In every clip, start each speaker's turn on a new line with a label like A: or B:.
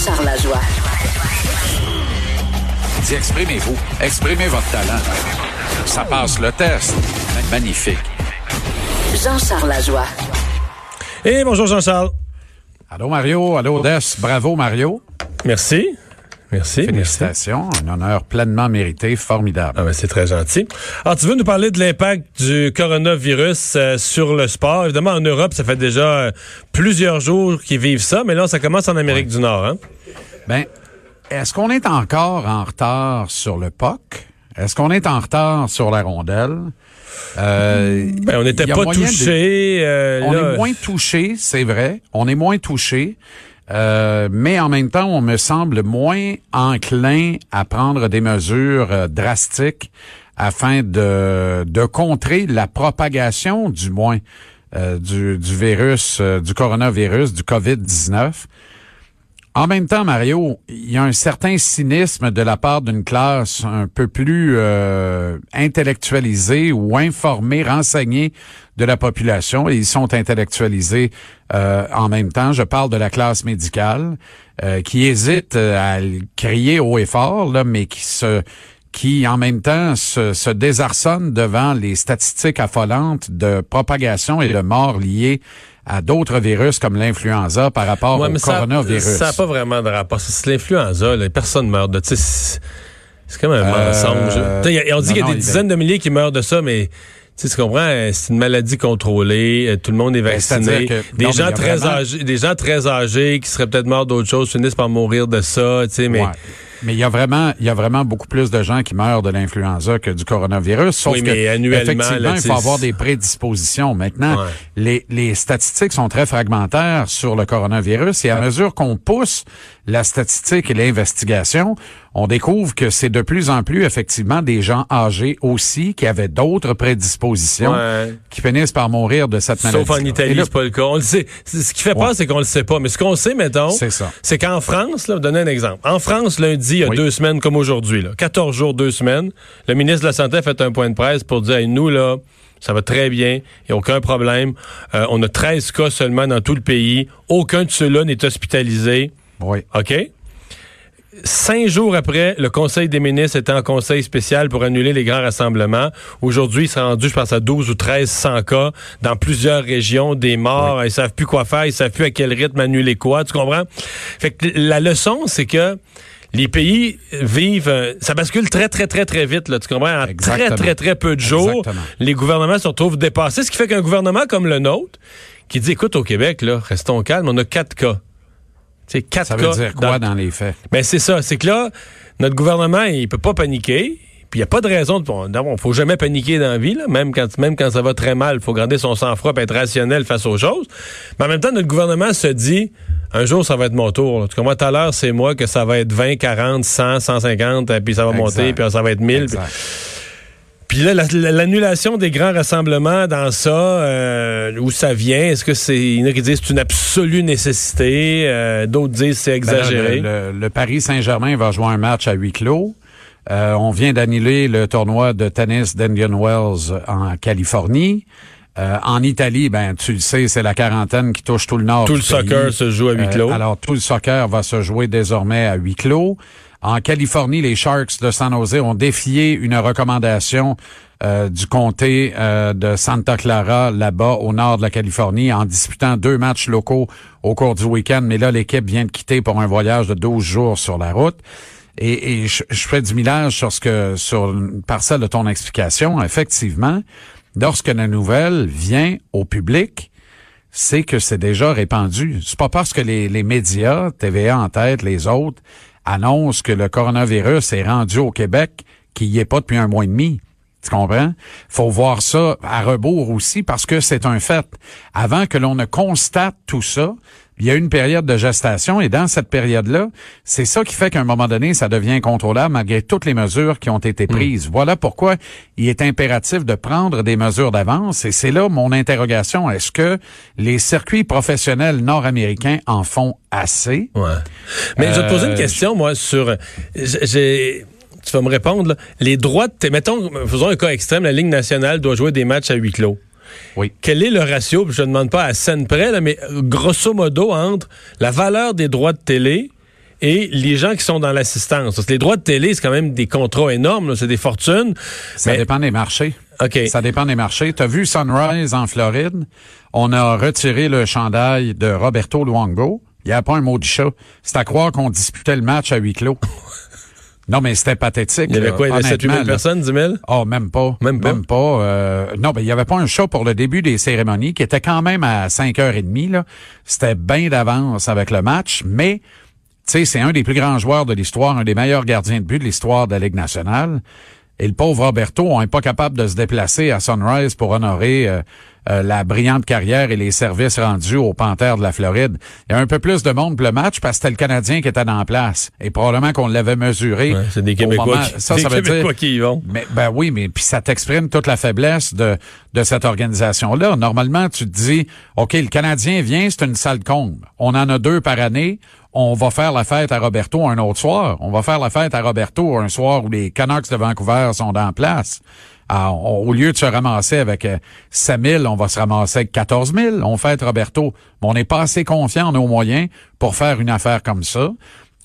A: Jean-Charles Lajoie.
B: Dis, exprimez-vous. Exprimez votre talent. Ça passe le test. Magnifique.
A: Jean-Charles Lajoie.
C: Et bonjour Jean-Charles.
B: Allô Mario, allô Des. Bravo Mario.
C: Merci. Merci.
B: Félicitations. Un honneur pleinement mérité, formidable.
C: Ah ben, c'est très gentil. Alors, tu veux nous parler de l'impact du coronavirus euh, sur le sport? Évidemment, en Europe, ça fait déjà euh, plusieurs jours qu'ils vivent ça, mais là, ça commence en Amérique du Nord. Hein?
B: Ben, est-ce qu'on est encore en retard sur le POC? Est-ce qu'on est en retard sur la rondelle?
C: Euh, ben, on n'était pas touché.
B: Euh, on est moins touché, c'est vrai. On est moins touché. Euh, mais en même temps, on me semble moins enclin à prendre des mesures euh, drastiques afin de, de contrer la propagation, du moins, euh, du, du virus, du coronavirus, du COVID-19. En même temps, Mario, il y a un certain cynisme de la part d'une classe un peu plus euh, intellectualisée ou informée, renseignée de la population. Et ils sont intellectualisés euh, en même temps. Je parle de la classe médicale euh, qui hésite à crier haut et fort, là, mais qui se qui en même temps se, se désarçonne devant les statistiques affolantes de propagation et de morts liées à d'autres virus comme l'influenza par rapport au coronavirus.
C: Ça n'a pas vraiment de rapport. C'est l'influenza, personne meurt de. C'est comme un euh, mensonge. on dit qu'il y a des dizaines de milliers qui meurent de ça, mais tu comprends, euh, c'est une maladie contrôlée, euh, tout le monde est ben, vacciné. des gens très âgés, des gens très âgés qui seraient peut-être morts d'autres choses finissent par mourir de ça, tu sais, mais.
B: Mais il y a vraiment, il y a vraiment beaucoup plus de gens qui meurent de l'influenza que du coronavirus. Sauf oui, mais annuellement, effectivement, il faut avoir des prédispositions. Maintenant, les, les statistiques sont très fragmentaires sur le coronavirus et à mesure qu'on pousse la statistique et l'investigation, on découvre que c'est de plus en plus effectivement des gens âgés aussi qui avaient d'autres prédispositions qui finissent par mourir de cette maladie.
C: Sauf en Italie, c'est pas le cas. On le sait. Ce qui fait peur, c'est qu'on le sait pas. Mais ce qu'on sait, mettons, c'est qu'en France, là, donner un exemple. En France, lundi, il y a deux semaines comme aujourd'hui, 14 jours, deux semaines, le ministre de la Santé a fait un point de presse pour dire, nous, là, ça va très bien, il n'y a aucun problème. Euh, on a 13 cas seulement dans tout le pays. Aucun de ceux-là n'est hospitalisé.
B: Oui.
C: OK? Cinq jours après, le Conseil des ministres était en conseil spécial pour annuler les grands rassemblements. Aujourd'hui, il s'est rendu, je pense, à 12 ou 13 100 cas dans plusieurs régions, des morts. Ils savent plus quoi faire, ils savent plus à quel rythme annuler quoi. Tu comprends? Fait que la leçon, c'est que les pays vivent, euh, ça bascule très, très, très, très vite, là, tu comprends? En très, très, très peu de jours, les gouvernements se retrouvent dépassés, ce qui fait qu'un gouvernement comme le nôtre, qui dit, écoute, au Québec, là, restons calmes, on a quatre cas.
B: C'est quatre ça veut dire quoi dans, les faits?
C: Ben, c'est ça. C'est que là, notre gouvernement, il peut pas paniquer. Puis il n'y a pas de raison. De, bon, faut jamais paniquer dans la vie, là. Même, quand, même quand ça va très mal. Il faut garder son sang-froid et être rationnel face aux choses. Mais en même temps, notre gouvernement se dit un jour, ça va être mon tour. Tu comprends? Tout à l'heure, c'est moi que ça va être 20, 40, 100, 150, puis ça va monter, puis ça va être 1000. Puis là, l'annulation des grands rassemblements dans ça, euh, où ça vient, est-ce que c'est, il y en a qui disent c'est une absolue nécessité, euh, d'autres disent c'est ben exagéré?
B: le, Paris Saint-Germain va jouer un match à huis clos. Euh, on vient d'annuler le tournoi de tennis d'Indian Wells en Californie. en Italie, ben tu le sais, c'est la quarantaine qui touche tout le nord.
C: Tout le soccer se joue à huis clos.
B: alors tout le soccer va se jouer désormais à huis clos. En Californie, les Sharks de San Jose ont défié une recommandation euh, du comté euh, de Santa Clara, là-bas, au nord de la Californie, en disputant deux matchs locaux au cours du week-end. Mais là, l'équipe vient de quitter pour un voyage de 12 jours sur la route. Et, je, fais du millage sur ce que sur une parcelle de ton explication. Effectivement, lorsque la nouvelle vient au public, c'est que c'est déjà répandu. C'est pas parce que les, les médias, TVA en tête, les autres, annonce que le coronavirus est rendu au Québec, qu'il n'y est pas depuis un mois et demi. Tu comprends? Faut voir ça à rebours aussi parce que c'est un fait. Avant que l'on ne constate tout ça, il y a une période de gestation et dans cette période-là, c'est ça qui fait qu'à un moment donné, ça devient incontrôlable malgré toutes les mesures qui ont été hmm. prises. Voilà pourquoi il est impératif de prendre des mesures d'avance et c'est là mon interrogation. Est-ce que les circuits professionnels nord-américains en font assez?
C: Ouais. Mais je vais te poser une euh, question, moi, sur... J'ai tu vas me répondre, les droits de... Mettons, faisons un cas extrême, la Ligue nationale doit jouer des matchs à huis clos.
B: Oui.
C: Quel est le ratio, je ne demande pas à scène près, mais grosso modo, entre la valeur des droits de télé et les gens qui sont dans l'assistance? Parce que les droits de télé, c'est quand même des contrats énormes, c'est des fortunes.
B: Ça dépend des marchés. OK. Ça dépend des marchés. Tu as vu Sunrise en Floride? On a retiré le chandail de Roberto Luongo. Il n'y a pas un mot de chat. C'est à croire qu'on disputait le match à huis clos. Non, mais c'était pathétique.
C: Il y avait quoi? Il y avait 7 000 personnes, 10 000?
B: Oh, même pas. Même pas? Même pas. Euh, non, ben, il y avait pas un show pour le début des cérémonies qui était quand même à 5h30. Là. C'était bien d'avance avec le match, mais tu sais, c'est un des plus grands joueurs de l'histoire, un des meilleurs gardiens de but de l'histoire de la Ligue nationale. Et le pauvre Roberto, on n'est pas capable de se déplacer à Sunrise pour honorer euh, euh, la brillante carrière et les services rendus aux Panthères de la Floride. Il y a un peu plus de monde pour le match parce que c'était le Canadien qui était en place. Et probablement qu'on l'avait mesuré.
C: c'est des Québécois, qui, ça, ça veut dire, qui y vont.
B: Mais, ben oui, mais puis ça t'exprime toute la faiblesse de, de cette organisation-là. Normalement, tu te dis, OK, le Canadien vient, c'est une salle comble. On en a deux par année on va faire la fête à Roberto un autre soir. On va faire la fête à Roberto un soir où les Canucks de Vancouver sont en place. Ah, au lieu de se ramasser avec 5 euh, 000, on va se ramasser avec 14 000. On fait Roberto. Mais on n'est pas assez confiant en nos moyens pour faire une affaire comme ça.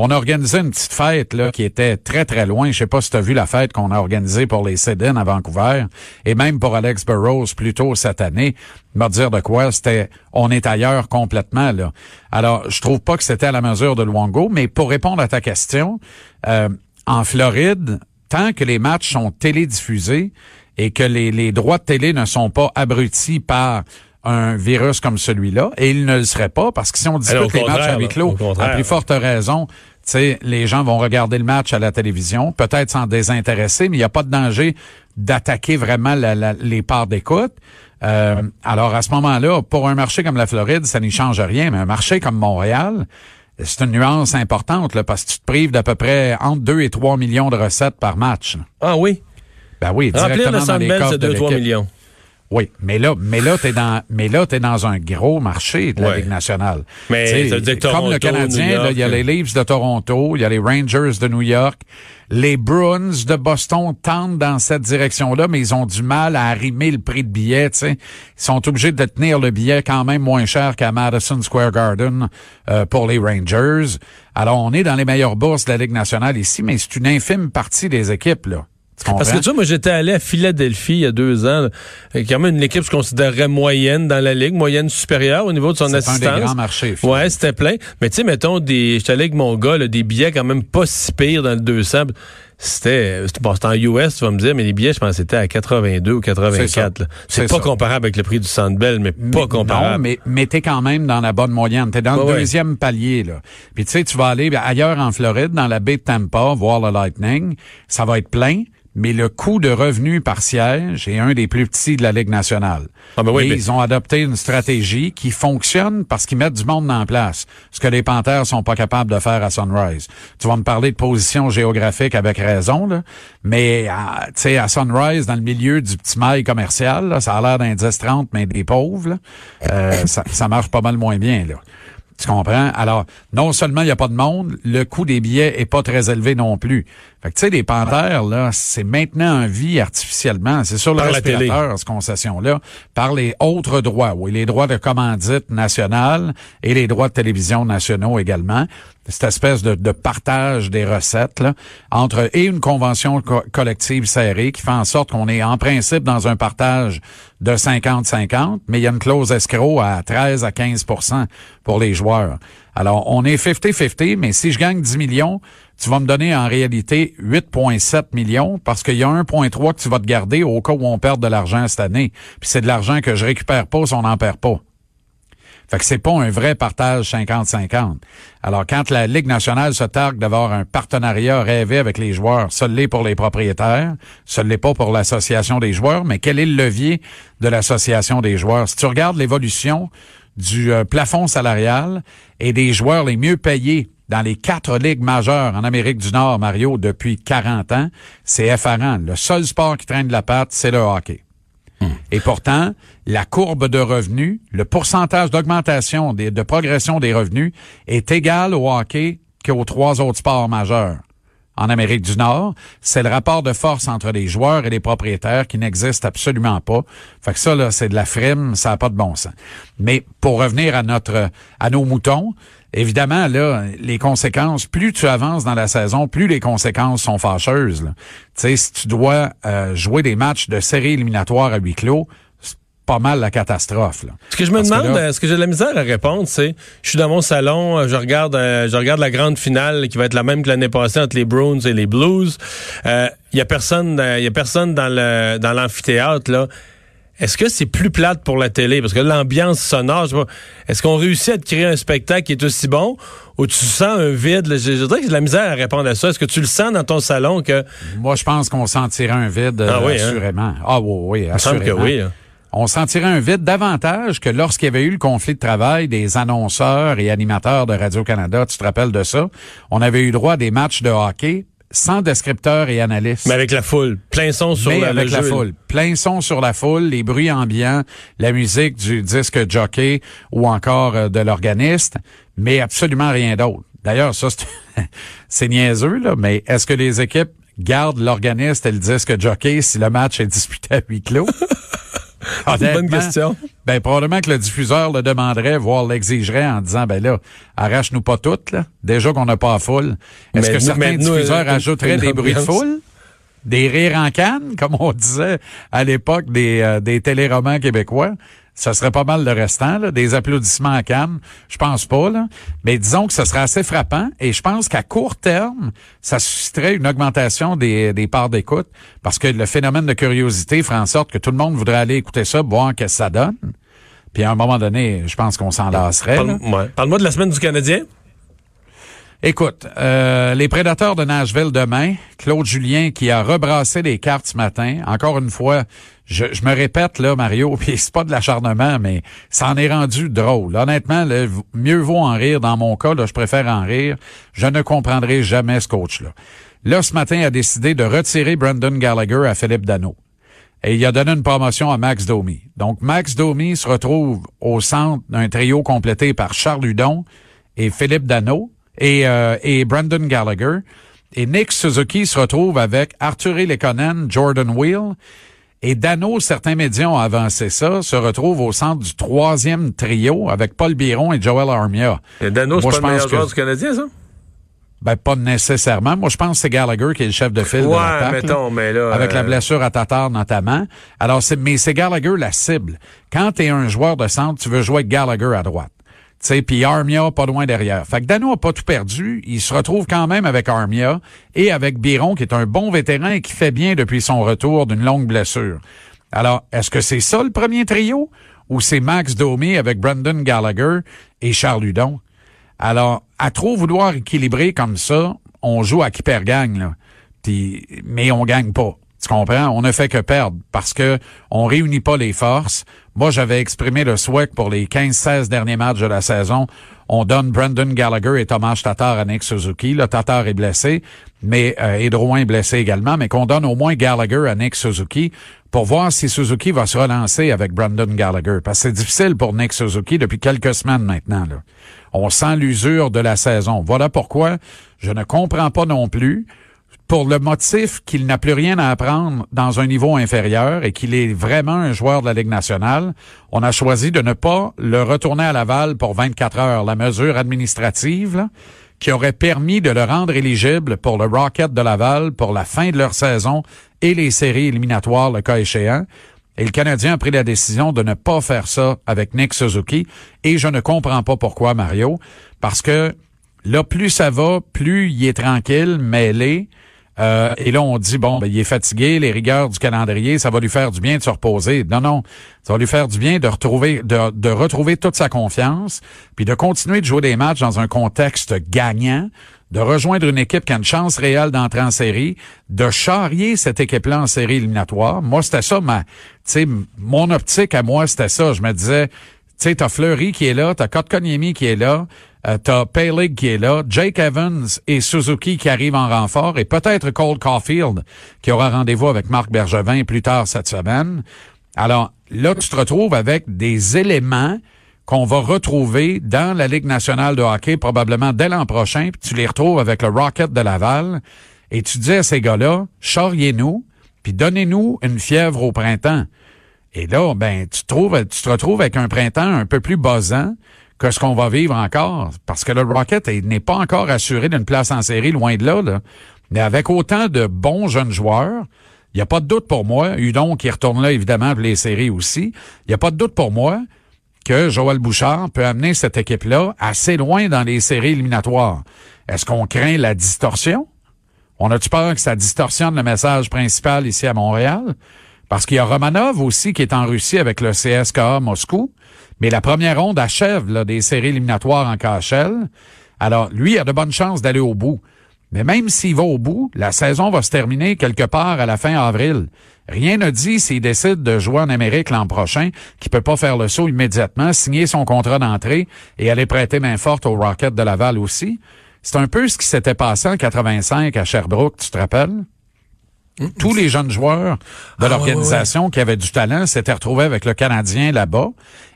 B: On a organisé une petite fête là qui était très très loin. Je sais pas si tu as vu la fête qu'on a organisée pour les Sedin à Vancouver et même pour Alex Burrows plus tôt cette année. Me dire de quoi c'était on est ailleurs complètement là. Alors, je trouve pas que c'était à la mesure de Luongo, mais pour répondre à ta question, euh, en Floride, tant que les matchs sont télédiffusés et que les, les droits de télé ne sont pas abrutis par un virus comme celui-là, et ils ne le seraient pas, parce que si on dispute les matchs à huis clos, à plus forte raison, les gens vont regarder le match à la télévision, peut-être s'en désintéresser, mais il n'y a pas de danger d'attaquer vraiment les parts d'écoute. Euh, alors à ce moment-là, pour un marché comme la Floride, ça n'y change rien, mais un marché comme Montréal, c'est une nuance importante là, parce que tu te prives d'à peu près entre 2 et 3 millions de recettes par match.
C: Ah oui?
B: Ben oui,
C: directement le dans les c'est 2 3 millions.
B: Oui, mais là, mais là, t'es dans, mais là, t'es dans un gros marché de la Ligue nationale.
C: Mais ça
B: comme le Canadien, il y a les Leafs de Toronto, il y a les Rangers de New York, les Bruins de Boston tentent dans cette direction-là, mais ils ont du mal à arrimer le prix de billet. Ils sont obligés de tenir le billet quand même moins cher qu'à Madison Square Garden euh, pour les Rangers. Alors, on est dans les meilleures bourses de la Ligue nationale ici, mais c'est une infime partie des équipes là.
C: Parce que tu vois, moi j'étais allé à Philadelphie il y a deux ans, quand même une équipe se considérait moyenne dans la ligue, moyenne supérieure au niveau de son assistance. C'est un
B: grand marché.
C: Ouais, c'était plein. Mais tu sais, mettons des, j'étais allé avec mon gars, des billets quand même pas si pires dans le 200. C'était, bon, en US, tu vas me dire, mais les billets, je pense, c'était à 82 ou 84. C'est pas comparable avec le prix du Sandbell, mais pas comparable.
B: Non, mais, mais t'es quand même dans la bonne moyenne. T'es dans le deuxième palier, là. Puis tu sais, tu vas aller ailleurs en Floride, dans la baie de Tampa, voir le Lightning. Ça va être plein mais le coût de revenu par siège est un des plus petits de la Ligue nationale. Ah ben oui, et ils ont adopté une stratégie qui fonctionne parce qu'ils mettent du monde en place, ce que les Panthers sont pas capables de faire à Sunrise. Tu vas me parler de position géographique avec là, mais tu sais à Sunrise, dans le milieu du petit mail commercial, ça a l'air d'un 10-30, mais des pauvres, euh, ça, ça marche pas mal moins bien. Là. Tu comprends? Alors, non seulement il n'y a pas de monde, le coût des billets est pas très élevé non plus. Fait que tu sais, les panthères, là, c'est maintenant en vie artificiellement. C'est sur le respirateur, cette concession-là, par les autres droits, oui, les droits de commandite nationale et les droits de télévision nationaux également. Cette espèce de, de partage des recettes là, entre et une convention collective serrée qui fait en sorte qu'on est en principe dans un partage de 50-50, mais il y a une clause escroc à 13 à 15% pour les joueurs. Alors, on est 50-50, mais si je gagne 10 millions, tu vas me donner en réalité 8,7 millions parce qu'il y a 1,3 que tu vas te garder au cas où on perd de l'argent cette année. Puis c'est de l'argent que je récupère pas si on n'en perd pas. Fait que c'est pas un vrai partage 50-50. Alors, quand la Ligue nationale se targue d'avoir un partenariat rêvé avec les joueurs, ça l'est pour les propriétaires, ça l'est pas pour l'association des joueurs, mais quel est le levier de l'association des joueurs? Si tu regardes l'évolution du euh, plafond salarial et des joueurs les mieux payés dans les quatre ligues majeures en Amérique du Nord, Mario, depuis 40 ans, c'est effarant. Le seul sport qui traîne de la patte, c'est le hockey. Hmm. Et pourtant, la courbe de revenus, le pourcentage d'augmentation, de progression des revenus est égal au hockey qu'aux trois autres sports majeurs. En Amérique du Nord, c'est le rapport de force entre les joueurs et les propriétaires qui n'existe absolument pas. Fait que ça, là, c'est de la frime, ça n'a pas de bon sens. Mais pour revenir à notre, à nos moutons, évidemment, là, les conséquences, plus tu avances dans la saison, plus les conséquences sont fâcheuses. Tu sais, si tu dois euh, jouer des matchs de série éliminatoire à huis clos, pas mal la catastrophe. Là.
C: Ce que je me demande, euh, ce que j'ai de la misère à répondre, c'est, je suis dans mon salon, euh, je regarde, je regarde la grande finale qui va être la même que l'année passée entre les Bruins et les Blues. Il y a personne, il y a personne dans le dans l'amphithéâtre là. Est-ce que c'est plus plate pour la télé? Parce que l'ambiance sonore, je sais pas, est-ce qu'on réussit à te créer un spectacle qui est aussi bon ou tu sens un vide? Je, dirais que j'ai de la misère à répondre à ça. Est-ce que tu le sens dans ton salon que...
B: Moi, je pense qu'on sentirait un vide, ah, oui, hein? assurément. Ah oui, oui, assurément. que oui. Hein. On sentirait un vide davantage que lorsqu'il y avait eu le conflit de travail des annonceurs et animateurs de Radio-Canada. Tu te rappelles de ça? On avait eu droit à des matchs de hockey sans descripteurs et analystes.
C: Mais avec la foule, plein son sur
B: Mais avec la foule, plein son sur la foule, les bruits ambiants, la musique du disque jockey ou encore euh, de l'organiste, mais absolument rien d'autre. D'ailleurs, ça c'est niaiseux là, mais est-ce que les équipes gardent l'organiste et le disque jockey si le match est disputé à huis clos?
C: C'est une bonne question.
B: Ben, probablement que le diffuseur le demanderait, voire l'exigerait en disant, ben là, arrache-nous pas toutes, là. Déjà qu'on n'a pas à foule. Est-ce que certains diffuseurs ajouteraient des bruits de foule? Des rires en canne, comme on disait à l'époque des, euh, des téléromans québécois? Ça serait pas mal le restant, là, des applaudissements à Cannes? Je pense pas, là. Mais disons que ce serait assez frappant et je pense qu'à court terme, ça susciterait une augmentation des, des parts d'écoute parce que le phénomène de curiosité ferait en sorte que tout le monde voudrait aller écouter ça, voir qu'est-ce que ça donne. Puis à un moment donné, je pense qu'on s'en lasserait.
C: Parle-moi de la semaine du Canadien.
B: Écoute, euh, les prédateurs de Nashville demain, Claude Julien qui a rebrassé les cartes ce matin, encore une fois, je, me répète là, Mario, puis c'est pas de l'acharnement, mais ça en est rendu drôle. Honnêtement, mieux vaut en rire. Dans mon cas, là, je préfère en rire. Je ne comprendrai jamais ce coach-là. Là, ce matin, il a décidé de retirer Brandon Gallagher à Philippe Dano. Et il a donné une promotion à Max Domi. Donc, Max Domi se retrouve au centre d'un trio complété par Charles Hudon et Philippe Dano et, euh, et Brandon Gallagher. Et Nick Suzuki se retrouve avec Arthur Lekonen, Jordan Wheel. Et Dano, certains médias ont avancé ça, se retrouve au centre du troisième trio avec Paul Biron et Joel Armia.
C: Et Dano, c'est pas le meilleur joueur du Canadien, ça?
B: Ben, pas nécessairement. Moi, je pense que c'est Gallagher qui est le chef de file
C: ouais,
B: de l'attaque.
C: mettons, mais là...
B: Avec la euh, blessure à Tatar notamment. Alors, c'est, mais c'est Gallagher la cible. Quand tu es un joueur de centre, tu veux jouer Gallagher à droite puis Armia pas loin derrière. Fait que Dano a pas tout perdu. Il se retrouve quand même avec Armia et avec Biron, qui est un bon vétéran et qui fait bien depuis son retour d'une longue blessure. Alors, est-ce que c'est ça le premier trio? Ou c'est Max Domi avec Brandon Gallagher et Charles Hudon? Alors, à trop vouloir équilibrer comme ça, on joue à qui perd gagne, là. mais on gagne pas. Tu comprends? On ne fait que perdre parce que on réunit pas les forces. Moi, j'avais exprimé le souhait que pour les 15-16 derniers matchs de la saison, on donne Brandon Gallagher et Thomas Tatar à Nick Suzuki. Le Tatar est blessé, mais euh, est blessé également, mais qu'on donne au moins Gallagher à Nick Suzuki pour voir si Suzuki va se relancer avec Brandon Gallagher. Parce que c'est difficile pour Nick Suzuki depuis quelques semaines maintenant. On sent l'usure de la saison. Voilà pourquoi je ne comprends pas non plus pour le motif qu'il n'a plus rien à apprendre dans un niveau inférieur et qu'il est vraiment un joueur de la Ligue nationale, on a choisi de ne pas le retourner à Laval pour 24 heures. La mesure administrative qui aurait permis de le rendre éligible pour le Rocket de Laval pour la fin de leur saison et les séries éliminatoires, le cas échéant. Et le Canadien a pris la décision de ne pas faire ça avec Nick Suzuki. Et je ne comprends pas pourquoi, Mario, parce que là, plus ça va, plus il est tranquille, mêlé. Euh, et là, on dit, bon, ben, il est fatigué, les rigueurs du calendrier, ça va lui faire du bien de se reposer. Non, non, ça va lui faire du bien de retrouver, de, retrouver toute sa confiance, puis de continuer de jouer des matchs dans un contexte gagnant, de rejoindre une équipe qui a une chance réelle d'entrer en série, de charrier cette équipe-là en série éliminatoire. Moi, c'était ça, ma, mon optique à moi, c'était ça. Je me disais, tu sais, t'as Fleury qui est là, t'as Kotkaniemi qui est là, euh, t'as Paylig qui est là, Jake Evans et Suzuki qui arrivent en renfort et peut-être Cole Caulfield qui aura rendez-vous avec Marc Bergevin plus tard cette semaine. Alors là, tu te retrouves avec des éléments qu'on va retrouver dans la Ligue nationale de hockey probablement dès l'an prochain, puis tu les retrouves avec le Rocket de Laval, et tu dis à ces gars-là, charriez-nous, puis donnez-nous une fièvre au printemps. Et là, ben, tu, trouves, tu te retrouves avec un printemps un peu plus buzzant, que ce qu'on va vivre encore. Parce que le Rocket n'est pas encore assuré d'une place en série, loin de là, là. Mais avec autant de bons jeunes joueurs, il n'y a pas de doute pour moi. Udon qui retourne là, évidemment, pour les séries aussi. Il n'y a pas de doute pour moi que Joël Bouchard peut amener cette équipe-là assez loin dans les séries éliminatoires. Est-ce qu'on craint la distorsion? On a-tu peur que ça distorsionne le message principal ici à Montréal? Parce qu'il y a Romanov aussi qui est en Russie avec le CSKA Moscou. Mais la première ronde achève là, des séries éliminatoires en KHL. Alors, lui a de bonnes chances d'aller au bout. Mais même s'il va au bout, la saison va se terminer quelque part à la fin avril. Rien ne dit s'il décide de jouer en Amérique l'an prochain qu'il peut pas faire le saut immédiatement, signer son contrat d'entrée et aller prêter main forte au Rocket de Laval aussi. C'est un peu ce qui s'était passé en 85 à Sherbrooke, tu te rappelles? Tous les jeunes joueurs de
C: Ah,
B: l'organisation qui avaient du talent s'étaient retrouvés avec le Canadien là-bas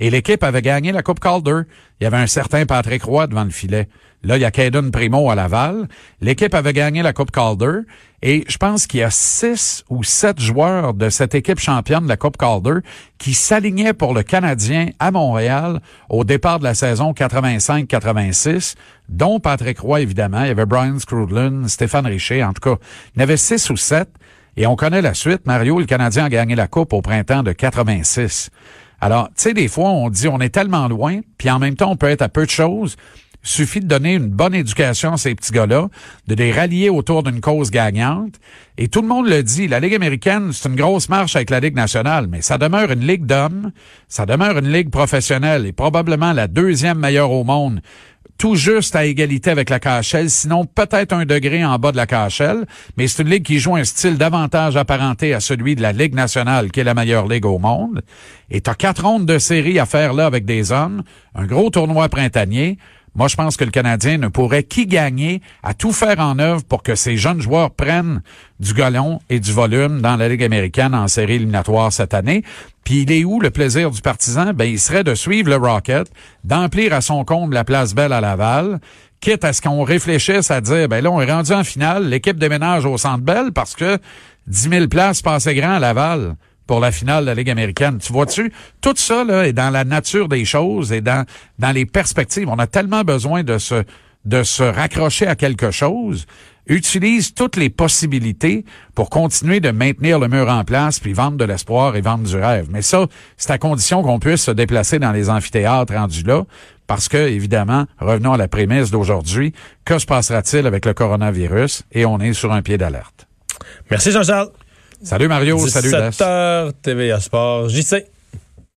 B: et l'équipe avait gagné la Coupe Calder. Il y avait un certain Patrick Roy devant le filet. Là, il y a Caden Primo à Laval. L'équipe avait gagné la Coupe Calder et je pense qu'il y a six ou sept joueurs de cette équipe championne de la Coupe Calder qui s'alignaient pour le Canadien à Montréal au départ de la saison 85-86, dont Patrick Roy, évidemment. Il y avait Brian Scrudlin, Stéphane Richer, en tout cas. Il y en avait six ou sept. Et on connaît la suite. Mario, le Canadien a gagné la Coupe au printemps de 86. Alors, tu sais, des fois, on dit on est tellement loin, puis en même temps, on peut être à peu de choses. Suffit de donner une bonne éducation à ces petits gars-là, de les rallier autour d'une cause gagnante. Et tout le monde le dit, la Ligue américaine, c'est une grosse marche avec la Ligue nationale, mais ça demeure une ligue d'hommes, ça demeure une ligue professionnelle et probablement la deuxième meilleure au monde tout juste à égalité avec la KHL, sinon peut-être un degré en bas de la KHL, mais c'est une ligue qui joue un style davantage apparenté à celui de la Ligue nationale, qui est la meilleure ligue au monde. Et t'as quatre rondes de série à faire là avec des hommes, un gros tournoi printanier. Moi, je pense que le Canadien ne pourrait qu'y gagner à tout faire en œuvre pour que ces jeunes joueurs prennent du galon et du volume dans la Ligue américaine en série éliminatoire cette année. Puis il est où le plaisir du partisan? Ben, il serait de suivre le Rocket, d'emplir à son comble la place Belle à Laval, quitte à ce qu'on réfléchisse à dire, ben là, on est rendu en finale, l'équipe déménage au Centre Belle parce que 10 000 places passaient grand à Laval pour la finale de la Ligue américaine. Tu vois-tu? Tout ça là, est dans la nature des choses et dans, dans les perspectives. On a tellement besoin de se, de se raccrocher à quelque chose. Utilise toutes les possibilités pour continuer de maintenir le mur en place, puis vendre de l'espoir et vendre du rêve. Mais ça, c'est à condition qu'on puisse se déplacer dans les amphithéâtres rendus là, parce que, évidemment, revenons à la prémisse d'aujourd'hui, que se passera-t-il avec le coronavirus? Et on est sur un pied d'alerte.
C: Merci Jean-Charles.
B: Salut Mario, salut
C: 17
B: Des.
C: heures, TVA Sport, JC.